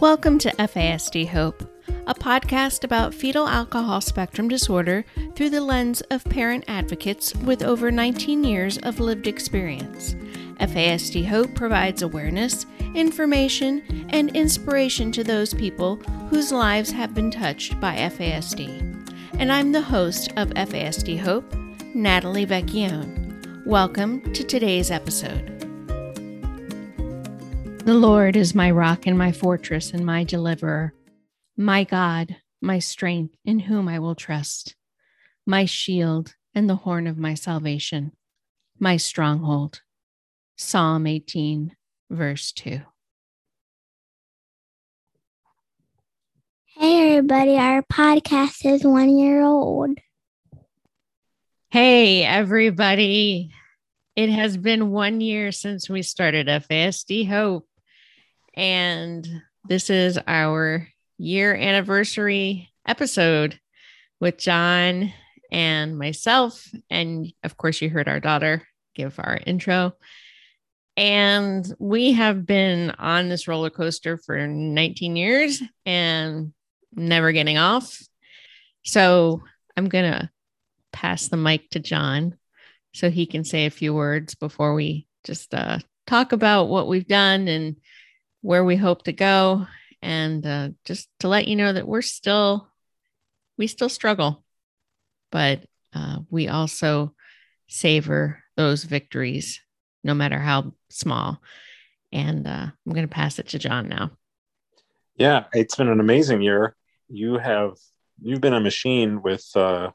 Welcome to FASD Hope, a podcast about fetal alcohol spectrum disorder through the lens of parent advocates with over 19 years of lived experience. FASD Hope provides awareness, information, and inspiration to those people whose lives have been touched by FASD. And I'm the host of FASD Hope, Natalie Vecchione. Welcome to today's episode. The Lord is my rock and my fortress and my deliverer, my God, my strength, in whom I will trust, my shield and the horn of my salvation, my stronghold. Psalm 18, verse 2. Hey, everybody, our podcast is one year old. Hey, everybody. It has been one year since we started FASD Hope. And this is our year anniversary episode with John and myself. And of course, you heard our daughter give our intro. And we have been on this roller coaster for 19 years and never getting off. So I'm going to pass the mic to John so he can say a few words before we just uh, talk about what we've done and where we hope to go and uh, just to let you know that we're still we still struggle but uh, we also savor those victories no matter how small. And uh, i'm going to pass it to john now. Yeah it's been an amazing year. You have you've been a machine with uh,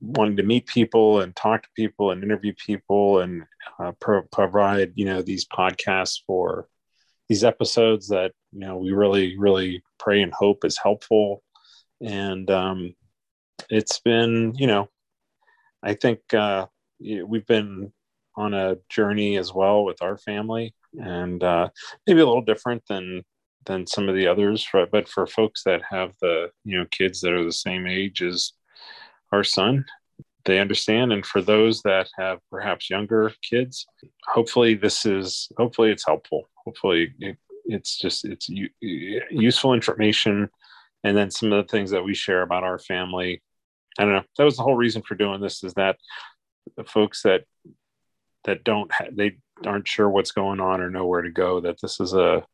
wanting to meet people and talk to people and interview people and uh, pro- provide you know these podcasts for these episodes that you know we really really pray and hope is helpful. And um, it's been you know i think uh, we've been on a journey as well with our family and uh, maybe a little different than than some of the others but for folks that have the you know kids that are the same age as our son they understand. And for those that have perhaps younger kids hopefully this is hopefully it's helpful. Hopefully it, it's just it's useful information. And then some of the things that we share about our family. I don't know. That was the whole reason for doing this is that the folks that that don't ha- they aren't sure what's going on or know where to go that this is a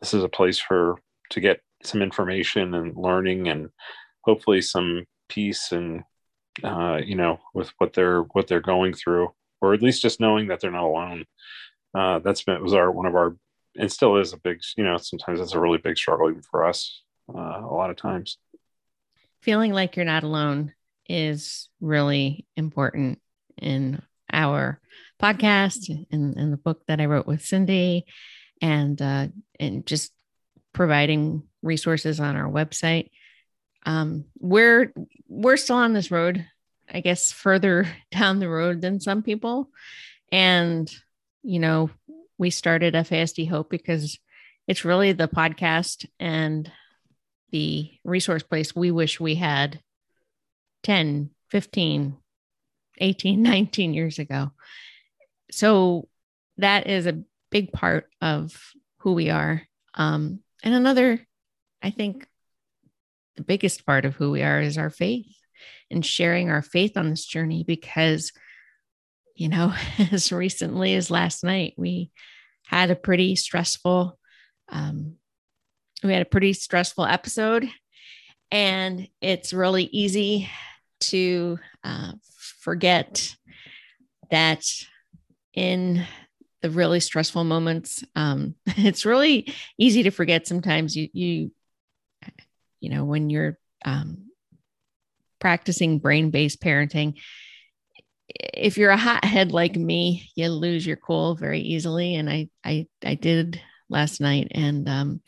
this is a place for to get some information and learning and hopefully some peace and uh, you know with what they're what they're going through or at least just knowing that they're not alone. Uh, that's been was our one of our and still is a big you know sometimes it's a really big struggle even for us uh, a lot of times. Feeling like you're not alone is really important in our podcast and, and the book that i wrote with cindy and uh, and just providing resources on our website um, we're we're still on this road i guess further down the road than some people and you know we started FASD Hope because it's really the podcast and the resource place we wish we had 10, 15, 18, 19 years ago. So that is a big part of who we are. Um, and another, I think, the biggest part of who we are is our faith and sharing our faith on this journey because, you know, as recently as last night, we had a pretty stressful um, we had a pretty stressful episode and it's really easy to uh, forget that in the really stressful moments um, it's really easy to forget sometimes. You you you know when you're um, practicing brain-based parenting if you're a hothead like me, you lose your cool very easily. And I, I, I did last night, and um,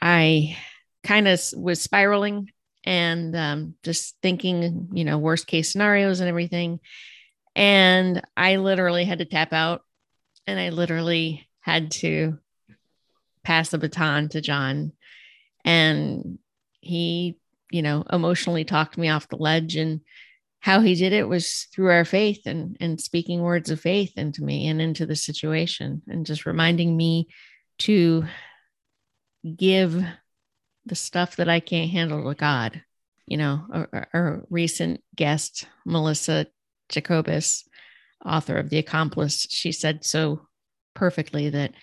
I kind of was spiraling and um, just thinking, you know, worst case scenarios and everything. And I literally had to tap out, and I literally had to pass the baton to John, and he, you know, emotionally talked me off the ledge and how he did it was through our faith and and speaking words of faith into me and into the situation and just reminding me to give the stuff that I can't handle to God. You know, our, our recent guest, Melissa Jacobus, author of The Accomplice, she said so perfectly that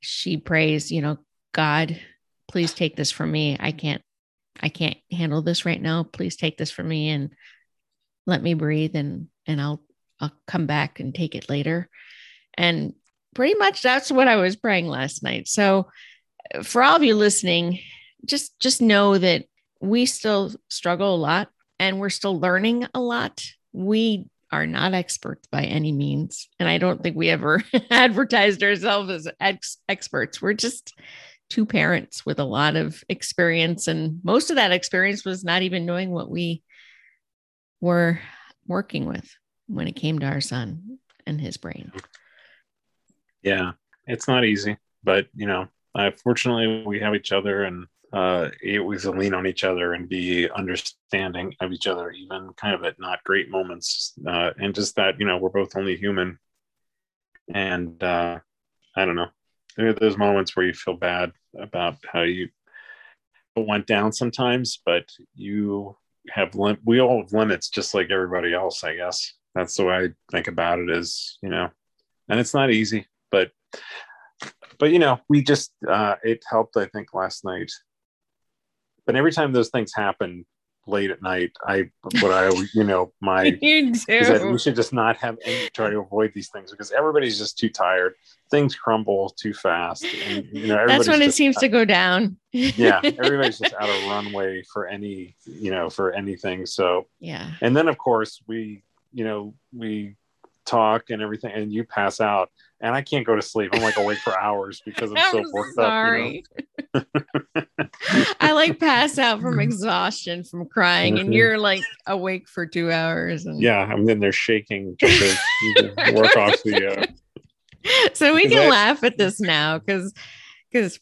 she prays, you know, God, please take this from me. I can't, I can't handle this right now. Please take this from me and let me breathe and and I'll I'll come back and take it later. And pretty much that's what I was praying last night. So uh, for all of you listening, just just know that we still struggle a lot and we're still learning a lot. We are not experts by any means. And I don't think we ever advertised ourselves as ex- experts. We're just two parents with a lot of experience. And most of that experience was not even knowing what we were working with when it came to our son and his brain. Yeah, it's not easy, but you know, fortunately we have each other and uh, it was to lean on each other and be understanding of each other, even kind of at not great moments. Uh, and just that, you know, we're both only human. And uh, I don't know, there are those moments where you feel bad about how you went down sometimes, but you have, lim- we all have limits just like everybody else, I guess. That's the way I think about it is, you know, and it's not easy, but but you know we just uh it helped i think last night but every time those things happen late at night, I but I you know my you do. we should just not have any try to avoid these things because everybody's just too tired. Things crumble too fast, and you know that's when it seems to go down. yeah, everybody's just out of runway for any you know for anything. So yeah, and then of course we you know we talk and everything, and you pass out, and I can't go to sleep. I'm like awake for hours because I'm, I'm so worked sorry. up. You know? I like pass out from exhaustion from crying, and mm-hmm. you're like awake for two hours. And... Yeah, I'm in there shaking to work off the. Uh... So we can laugh at this now because because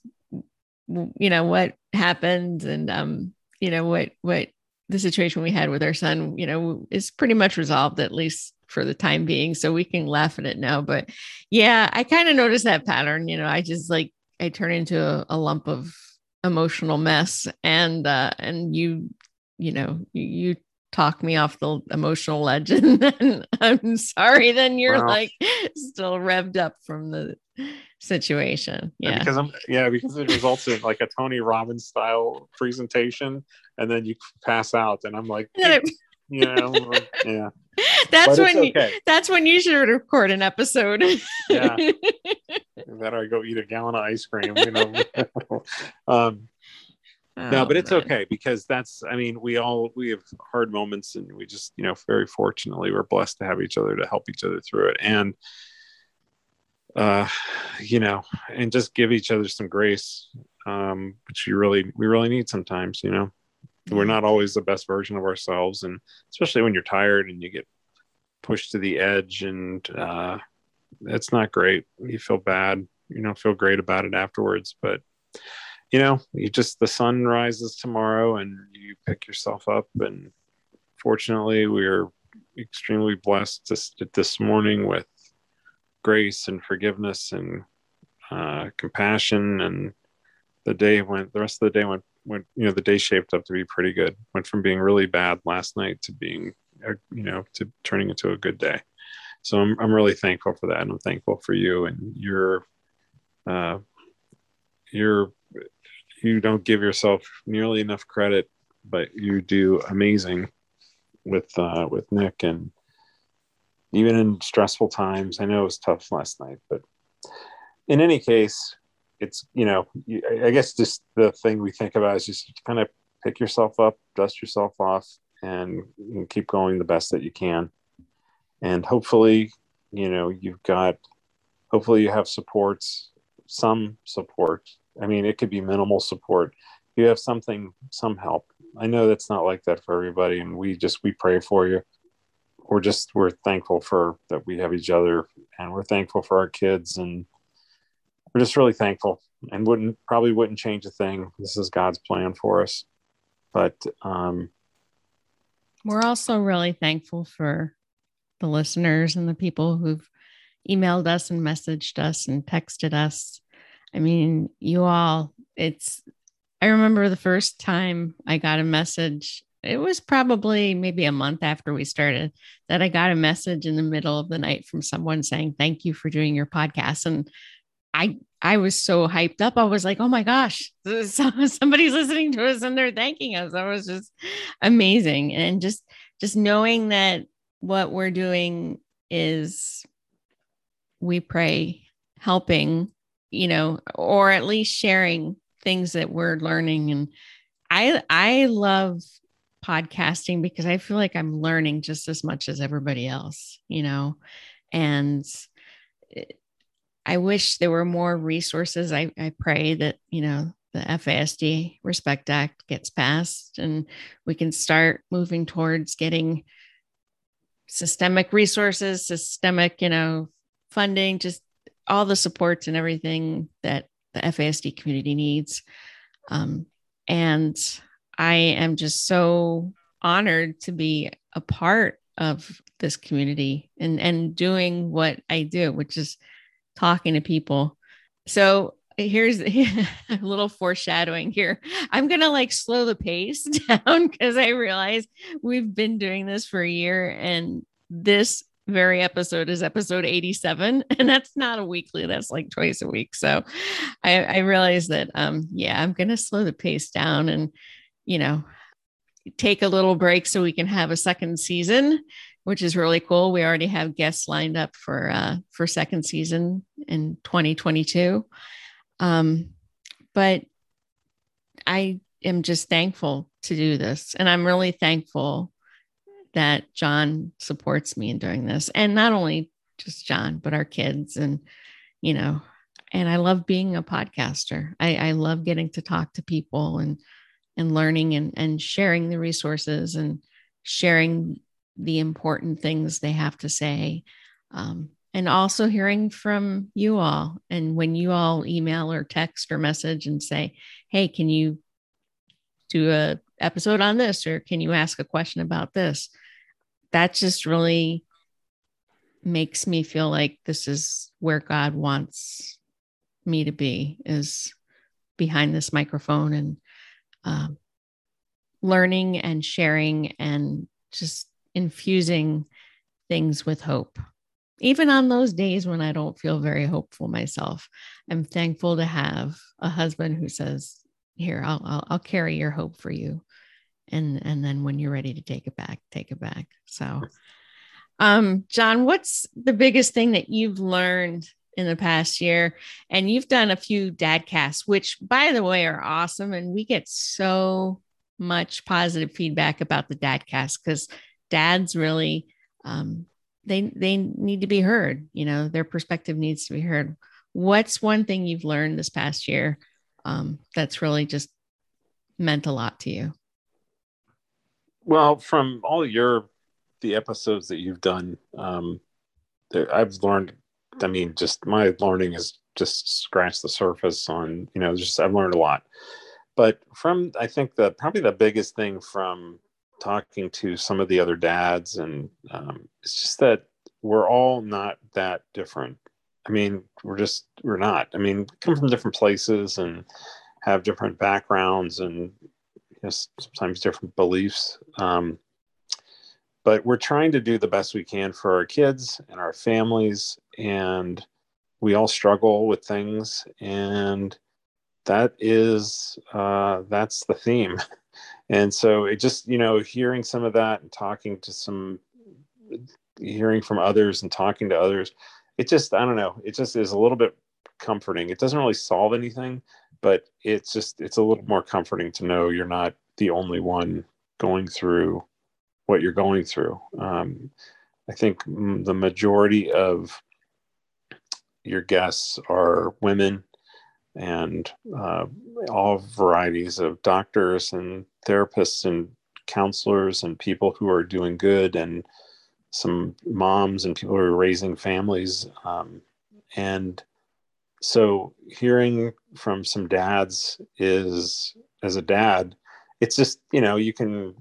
you know what happened and um you know what what the situation we had with our son you know is pretty much resolved at least for the time being so we can laugh at it now but yeah i kind of noticed that pattern you know i just like i turn into a, a lump of emotional mess and uh and you you know you, you talk me off the emotional ledge and then i'm sorry then you're wow. like still revved up from the situation yeah. yeah because i'm yeah because it results in like a tony robbins style presentation and then you pass out and i'm like you know yeah that's when okay. you, that's when you should record an episode. yeah. I go eat a gallon of ice cream, you know. um, oh, no, but it's man. okay because that's I mean, we all we have hard moments and we just, you know, very fortunately we're blessed to have each other to help each other through it. And uh, you know, and just give each other some grace, um, which you really we really need sometimes, you know we're not always the best version of ourselves and especially when you're tired and you get pushed to the edge and uh it's not great. You feel bad. You know feel great about it afterwards but you know you just the sun rises tomorrow and you pick yourself up and fortunately we're extremely blessed this, this morning with grace and forgiveness and uh, compassion and the day went the rest of the day went went you know the day shaped up to be pretty good. Went from being really bad last night to being you know to turning into a good day. So i'm, I'm really thankful for that and i'm thankful for you and your uh you're you don't give yourself nearly enough credit but you do amazing with uh with nick and even in stressful times. I know it was tough last night but in any case it's you know i guess just the thing we think about is just kind of pick yourself up dust yourself off and, keep going the best that you can. And hopefully you know you've got hopefully you have supports some support. I mean it could be minimal support. You have something some help. I know that's not like that for everybody and we just we pray for you. We're just we're thankful for that we have each other and we're thankful for our kids and we're just really thankful and wouldn't probably wouldn't change a thing. This is God's plan for us. But um, we're also really thankful for the listeners and the people who've emailed us and messaged us and texted us. I mean, you all, it's I remember the first time I got a message. It was probably maybe a month after we started that I got a message in the middle of the night from someone saying, Thank you for doing your podcast. And I I was so hyped up. I was like, oh my gosh, somebody's listening to us and they're thanking us. That was just amazing. And just just knowing that what we're doing is we pray helping, you know, or at least sharing things that we're learning. And I I love podcasting because I feel like I'm learning just as much as everybody else, you know, and I wish there were more resources. I, I pray that, you know, the FASD Respect Act gets passed and we can start moving towards getting systemic resources, systemic, you know, funding, just all the supports and everything that the FASD community needs. Um, and I am just so honored to be a part of this community and, and doing what I do, which is talking to people. So here's a little foreshadowing here. I'm going to like slow the pace down because I realize we've been doing this for a year and this very episode is episode 87 and that's not a weekly that's like twice a week so i i realize that um yeah i'm gonna slow the pace down and you know take a little break so we can have a second season which is really cool. We already have guests lined up for uh, for second season in 2022. Um, but I am just thankful to do this, and I'm really thankful that John supports me in doing this, and not only just John, but our kids, and you know, and I love being a podcaster. I, I love getting to talk to people and and learning and and sharing the resources and sharing the important things they have to say. Um, and also hearing from you all. And when you all email or text or message and say, hey, can you do a episode on this or can you ask a question about this? That just really makes me feel like this is where God wants me to be is behind this microphone and um, learning and sharing and just infusing things with hope. Even on those days when I don't feel very hopeful myself, I'm thankful to have a husband who says, "Here, I'll I'll, I'll carry your hope for you," and and then when you're ready to take it back, take it back. So, um, John, what's the biggest thing that you've learned in the past year? And you've done a few dad casts, which by the way are awesome, and we get so much positive feedback about the dad cast because dads really um, they they need to be heard you know their perspective needs to be heard. What's one thing you've learned this past year um, that's really just meant a lot to you? Well from all your the episodes that you've done um, i've learned i mean just my learning has just scratched the surface on you know just i've learned a lot. But from i think the probably the biggest thing from talking to some of the other dads, and um, it's just that we're all not that different. I mean, we're just we're not. I mean, come from different places and have different backgrounds and you know, sometimes different beliefs. Um, but we're trying to do the best we can for our kids and our families, and we all struggle with things, and that is uh, that's the theme. and so it just you know hearing some of that and talking to some hearing from others and talking to others it just i don't know it just is a little bit comforting. It doesn't really solve anything but it's just it's a little more comforting to know you're not the only one going through what you're going through. Um, i think the majority of your guests are women and uh, all varieties of doctors and therapists and counselors and people who are doing good and some moms and people who are raising families um, and so hearing from some dads is as a dad it's just you know you can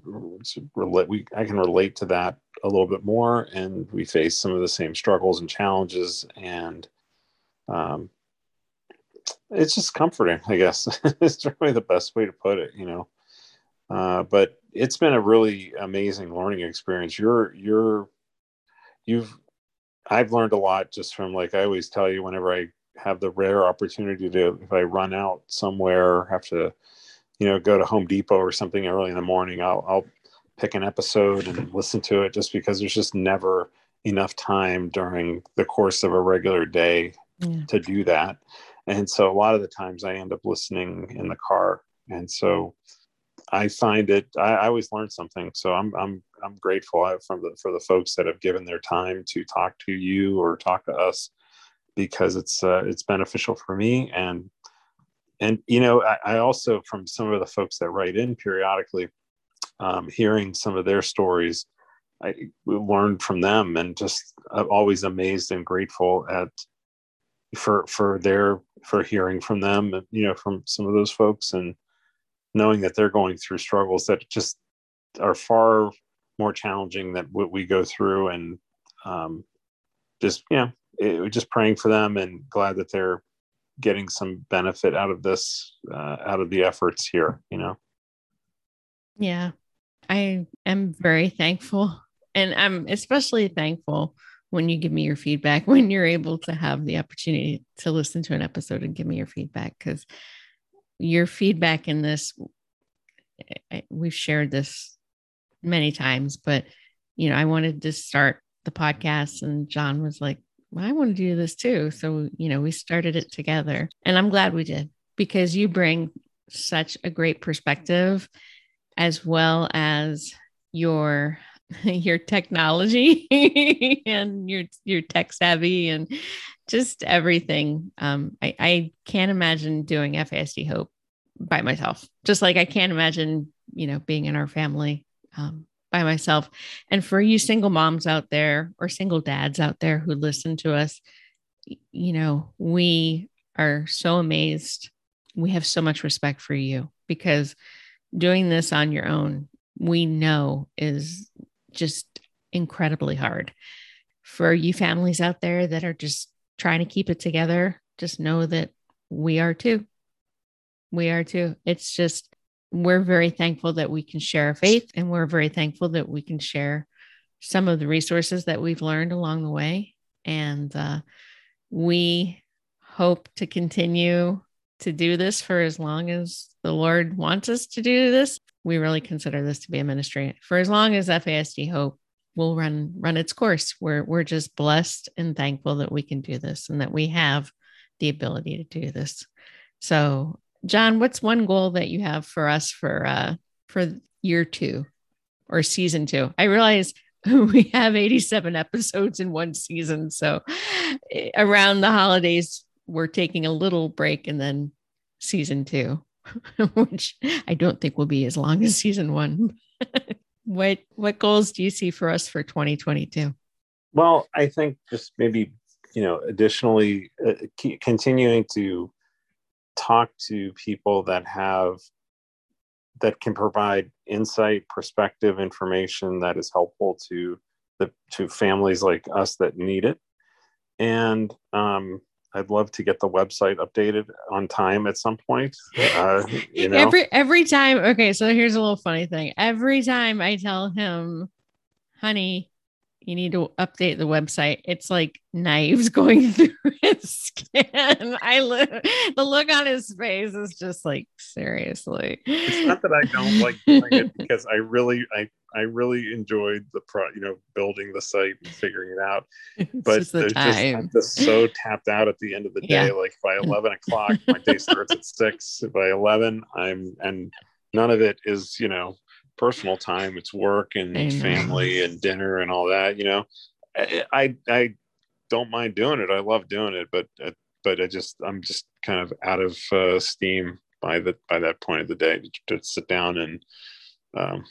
relate we i can relate to that a little bit more and we face some of the same struggles and challenges and um, it's just comforting, I guess. it's really the best way to put it, you know. Uh, but it's been a really amazing learning experience. You're you're you've I've learned a lot just from like I always tell you whenever I have the rare opportunity to if I run out somewhere, have to, you know, go to Home Depot or something early in the morning, I'll I'll pick an episode and listen to it just because there's just never enough time during the course of a regular day yeah. to do that. And so a lot of the times I end up listening in the car. And so I find it, I, I always learn something. So I'm, I'm, I'm grateful from the, for the folks that have given their time to talk to you or talk to us because it's, uh, it's beneficial for me. And, and, you know, I, I also, from some of the folks that write in periodically, um, hearing some of their stories, I learned from them and just I'm always amazed and grateful at for for their for hearing from them you know from some of those folks and knowing that they're going through struggles that just are far more challenging than what we go through and um, just you know just praying for them and glad that they're getting some benefit out of this uh, out of the efforts here you know? Yeah i am very thankful and i'm especially thankful when you give me your feedback when you're able to have the opportunity to listen to an episode and give me your feedback because your feedback in this eh, eh, we've shared this many times but you know i wanted to start the podcast and john was like well, i want to do this too. So you know we started it together and i'm glad we did because you bring such a great perspective as well as your your technology and your your tech savvy and just everything. Um, I, I can't imagine doing FASD Hope by myself. Just like I can't imagine, you know, being in our family um, by myself. And for you single moms out there or single dads out there who listen to us, you know, we are so amazed. We have so much respect for you because doing this on your own, we know is just incredibly hard. For you families out there that are just trying to keep it together, just know that we are too. We are too. It's just, we're very thankful that we can share our faith and we're very thankful that we can share some of the resources that we've learned along the way. And uh, we hope to continue to do this for as long as the Lord wants us to do this we really consider this to be a ministry for as long as FASD Hope will run run its course. We're we're just blessed and thankful that we can do this and that we have the ability to do this. So, John, what's one goal that you have for us for uh for year 2 or season 2? I realize we have 87 episodes in one season, so eh, around the holidays we're taking a little break and then season 2. which I don't think will be as long as season one. what what goals do you see for us for 2022? Well, I think just maybe you know, additionally, uh, continuing to talk to people that have that can provide insight, perspective, information that is helpful to the to families like us that need it, and um, I'd love to get the website updated on time at some point. Uh, you know? Every every time. Okay, so here's a little funny thing. Every time I tell him, "Honey, you need to update the website," it's like knives going through his skin. I li- the look on his face is just like seriously. It's not that I don't like doing it because I really I I really enjoyed the pro, you know, building the site and figuring it out. but just the there's just I'm just so tapped out at the end of the day. Yeah. Like by eleven o'clock, my day starts at six. By eleven, I'm and none of it is you know personal time. It's work and family and dinner and all that. You know, I, I I don't mind doing it. I love doing it, but uh, but I just I'm just kind of out of uh, steam by the by that point of the day to, to sit down and um,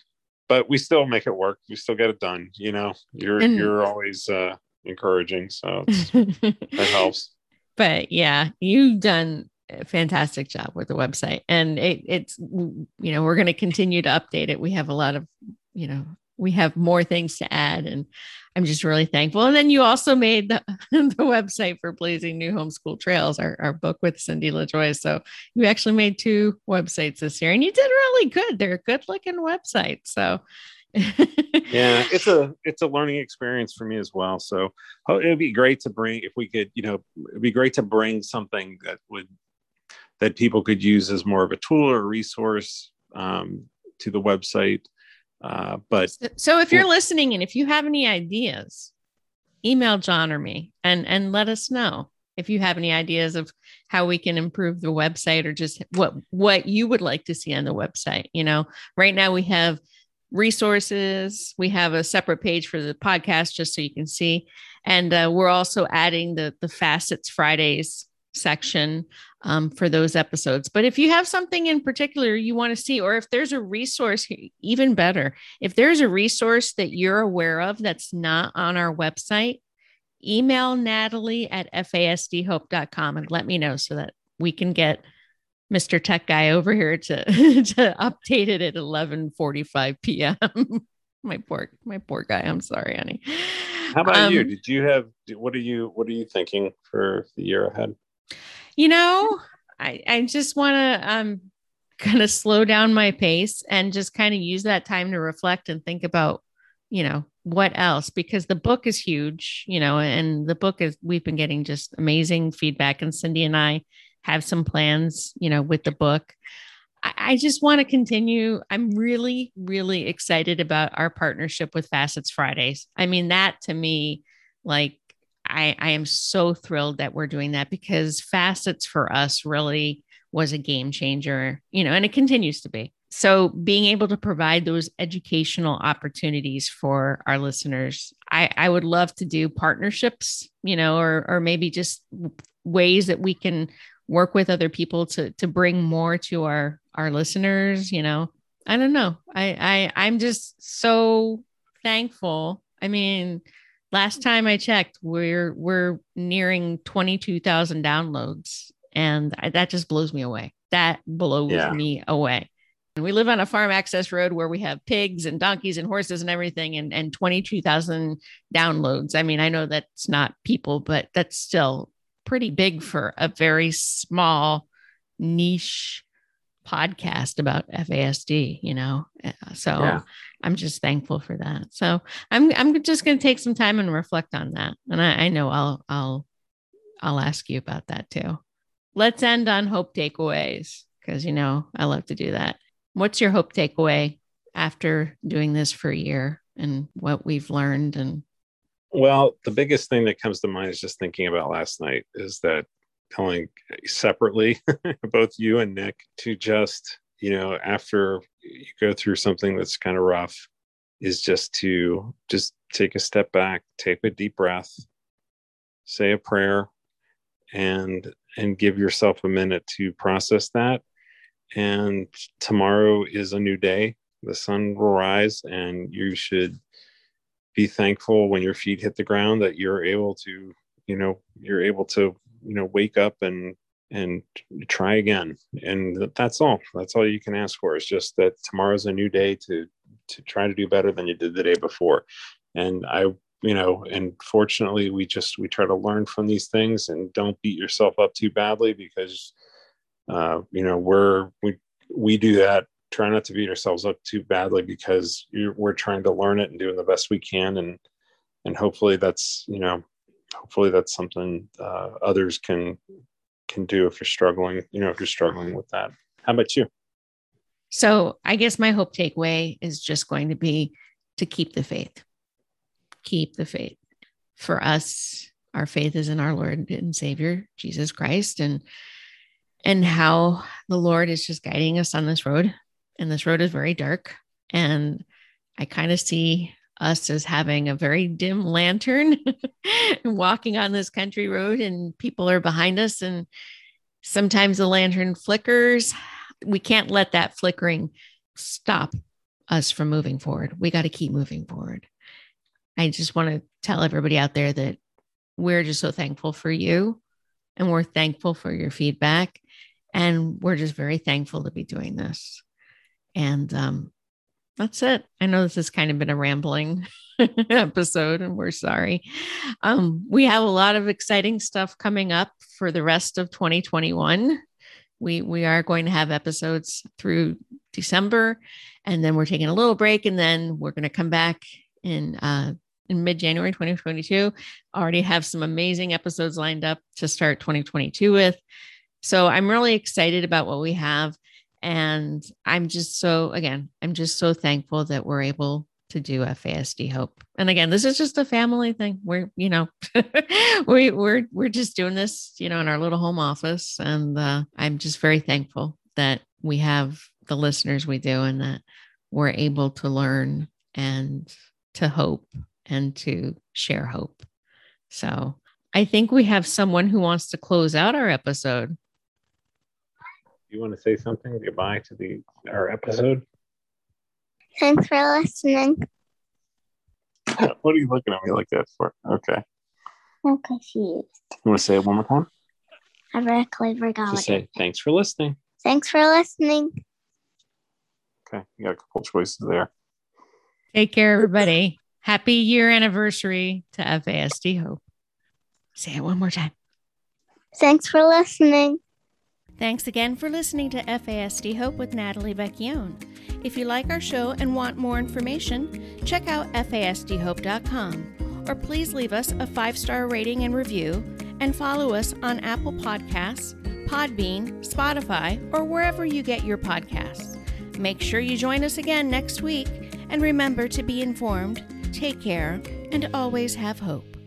but we still make it work. We still get it done. You know, you're and, you're always uh, encouraging, so that helps. But yeah, you've done fantastic job with the website, and it, it's you know we're going to continue to update it. We have a lot of you know we have more things to add and i'm just really thankful. And then you also made the, the website for blazing new homeschool trails our, our book with cindy lajoie so you actually made two websites this year and you did really good. They're a good looking website so. Yeah it's a it's a learning experience for me as well. So it would be great to bring if we could you know it'd be great to bring something that would that people could use as more of a tool or a resource um, to the website uh, but so if you're listening and if you have any ideas email john or me and and let us know if you have any ideas of how we can improve the website or just what what you would like to see on the website you know right now we have resources. We have a separate page for the podcast just so you can see. And uh, we're also adding the, the FASCETS Fridays section um, for those episodes. But if you have something in particular you want to see, or if there's a resource, even better, if there's a resource that you're aware of that's not on our website, email Natalie at fasdhope.com and let me know so that we can get Mr. Tech Guy over here to to update it at 11:45 p.m. my poor my poor guy. I'm sorry, honey. How about um, you? Did you have what are you what are you thinking for the year ahead? You know, I I just want to um kind of slow down my pace and just kind of use that time to reflect and think about, you know, what else because the book is huge, you know, and the book is we've been getting just amazing feedback and Cindy and I have some plans, you know, with the book. I, I just want to continue. I'm really, really excited about our partnership with FASCETS Fridays. I mean, that to me, like, I, I am so thrilled that we're doing that because FASCETS for us really was a game changer, you know, and it continues to be. So, being able to provide those educational opportunities for our listeners, I, I would love to do partnerships, you know, or or maybe just ways that we can work with other people to to bring more to our our listeners you know. I don't know. I i i'm just so thankful. I mean last time i checked we're we're nearing 22,000 downloads and I, that just blows me away that blows yeah. me away and we live on a farm access road where we have pigs and donkeys and horses and everything and, and 22,000 downloads. I mean, I know that's not people, but that's still pretty big for a very small niche podcast about FASD, you know. Uh, so yeah. I'm just thankful for that. So I'm I'm just going to take some time and reflect on that. And I, I know I'll I'll I'll ask you about that too. Let's end on hope takeaways because you know I love to do that. What's your hope takeaway after doing this for a year and what we've learned and well, the biggest thing that comes to mind is just thinking about last night is that telling separately, both you and Nick, to just, you know, after you go through something that's kind of rough, is just to just take a step back, take a deep breath, say a prayer, and and give yourself a minute to process that. And tomorrow is a new day. The sun will rise, and you should be thankful when your feet hit the ground that you're able to you know you're able to you know wake up and and try again. And that's all. That's all you can ask for is just that tomorrow's a new day to to try to do better than you did the day before. And i you know and fortunately we just we try to learn from these things and don't beat yourself up too badly because uh you know we're we we do that. Try not to beat ourselves up too badly because we're trying to learn it and doing the best we can. And and hopefully that's you know hopefully that's something uh, others can can do if you're struggling you know if you're struggling with that. How about you? So i guess my hope takeaway is just going to be to keep the faith. Keep the faith. For us our faith is in our lord and savior jesus christ and and how the lord is just guiding us on this road. And this road is very dark. And I kind of see us as having a very dim lantern walking on this country road, and people are behind us. And sometimes the lantern flickers. We can't let that flickering stop us from moving forward. We got to keep moving forward. I just want to tell everybody out there that we're just so thankful for you and we're thankful for your feedback. And we're just very thankful to be doing this. And um, that's it. I know this has kind of been a rambling episode and we're sorry. Um, we have a lot of exciting stuff coming up for the rest of 2021. We we are going to have episodes through December and then we're taking a little break and then we're going to come back in uh, in mid-January 2022. Already have some amazing episodes lined up to start 2022 with. So I'm really excited about what we have and I'm just so again, I'm just so thankful that we're able to do FASD Hope. And again, this is just a family thing. We're, you know, we we're we're just doing this, you know, in our little home office. And uh, I'm just very thankful that we have the listeners we do and that we're able to learn and to hope and to share hope. So I think we have someone who wants to close out our episode. You want to say something goodbye to the our episode? Thanks for listening. what are you looking at me like that for? Okay. I'm confused. You want to say it one more time? I really forgot. Just say thanks for listening. Thanks for listening. Okay, you got a couple choices there. Take care, everybody. Happy year anniversary to FASD Hope. Say it one more time. Thanks for listening. Thanks again for listening to FASD Hope with Natalie Vecchione. If you like our show and want more information, check out fasdhope.com or please leave us a five star rating and review and follow us on Apple Podcasts, Podbean, Spotify, or wherever you get your podcasts. Make sure you join us again next week and remember to be informed, take care, and always have hope.